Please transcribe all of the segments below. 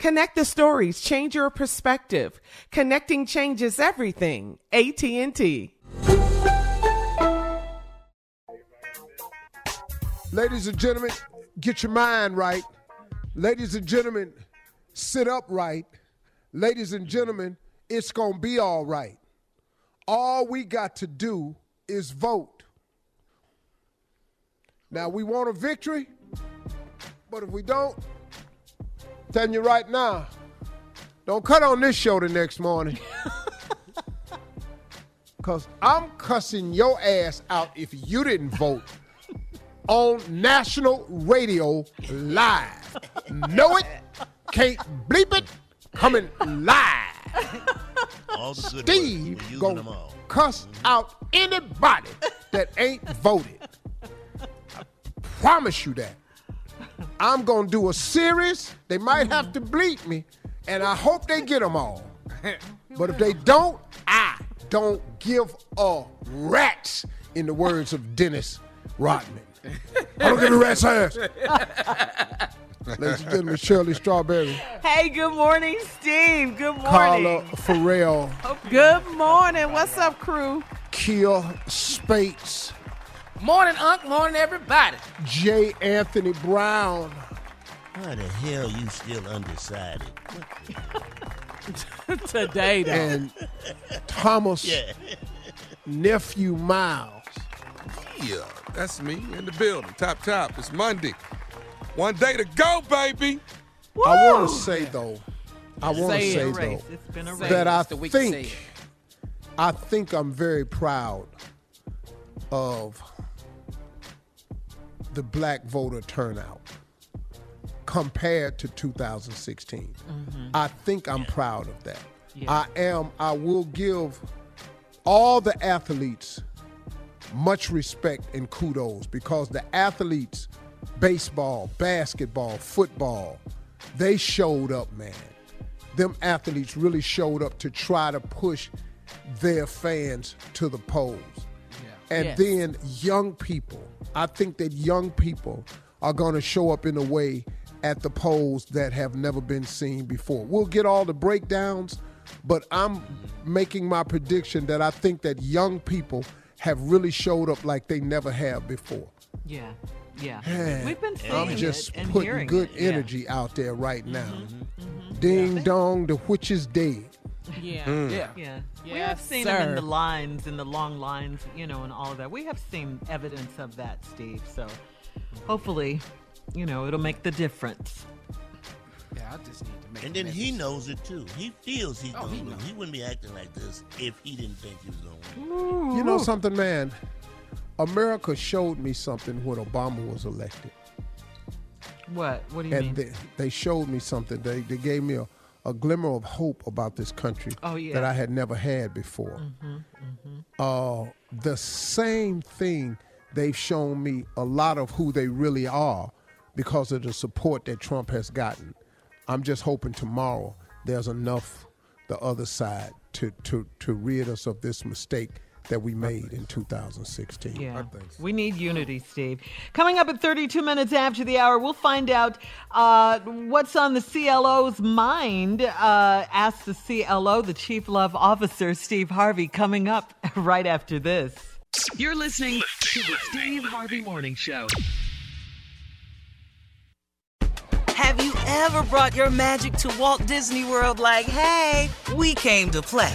Connect the stories, change your perspective. Connecting changes everything. AT&T. Ladies and gentlemen, get your mind right. Ladies and gentlemen, sit up right. Ladies and gentlemen, it's going to be all right. All we got to do is vote. Now, we want a victory, but if we don't, telling you right now, don't cut on this show the next morning. Because I'm cussing your ass out if you didn't vote on national radio live. know it, can't bleep it, coming live. All the good Steve words. We're using gonna them all. cuss mm-hmm. out anybody that ain't voted. I promise you that. I'm gonna do a series. They might have to bleep me, and I hope they get them all. But if they don't, I don't give a rat's. In the words of Dennis Rodman, I don't give a rat's ass. Ladies and gentlemen, Shirley Strawberry, Hey, good morning, Steve. Good morning. Carla Ferrell, Good morning. What's up, crew? Kia Spates, Morning, Unc. Morning, everybody. J. Anthony Brown, Why the hell you still undecided? Today, though. and Thomas Yeah. Nephew Miles. Yeah, that's me in the building. Top top. It's Monday. One day to go, baby. I want to say though, I want to Say say It's been a though race. It's been a race. that I It's the week to say think. I think I'm very proud of the black voter turnout compared to 2016. Mm-hmm. I think I'm proud of that. I am. I will give all the athletes much respect and kudos because the athletes, baseball, basketball, football, they showed up, man. Them athletes really showed up to try to push their fans to the polls. And Yes. then young people, I think that young people are going to show up in a way at the polls that have never been seen before. We'll get all the breakdowns, but I'm making my prediction that I think that young people have really showed up like they never have before. Yeah. Yeah. Man, We've been seeing I'm just putting good it. Yeah. energy out there right now. Mm-hmm, mm-hmm, mm-hmm. Ding dong, the witch is dead. Yeah. Mm. Yeah. Yeah. we have seen them in the lines, in the long lines, you know, and all of that. We have seen evidence of that, Steve. So hopefully, you know, it'll make the difference. Yeah, I just need to make. And a then he knows it too. He feels he's Oh, going he to knows. He wouldn't be acting like this if he didn't think he was going to win. You know something, man? America showed me something when Obama was elected. What? What do you and mean? they, they showed me something. They, they gave me a, a glimmer of hope about this country Oh, yeah. that I had never had before. Uh, the same thing they've shown me a lot of who they really are because of the support that Trump has gotten. I'm just hoping tomorrow there's enough the other side to, to, to rid us of this mistake that we made in 2016. Yeah. We need unity, Steve. Coming up at 32 minutes after the hour, we'll find out uh, what's on the CLO's mind. Uh, ask the CLO, the Chief Love Officer, Steve Harvey, coming up right after this. You're listening to the Steve Harvey Morning Show. Have you ever brought your magic to Walt Disney World like, hey, we came to play?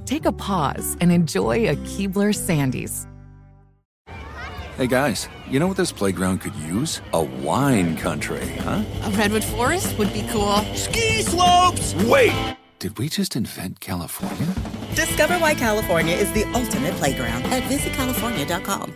Take a pause and enjoy a Keebler Sandies. Hey guys, you know what this playground could use? A wine country, huh? A redwood forest would be cool. Ski slopes! Wait! Did we just invent California? Discover why California is the ultimate playground at visitcalifornia.com.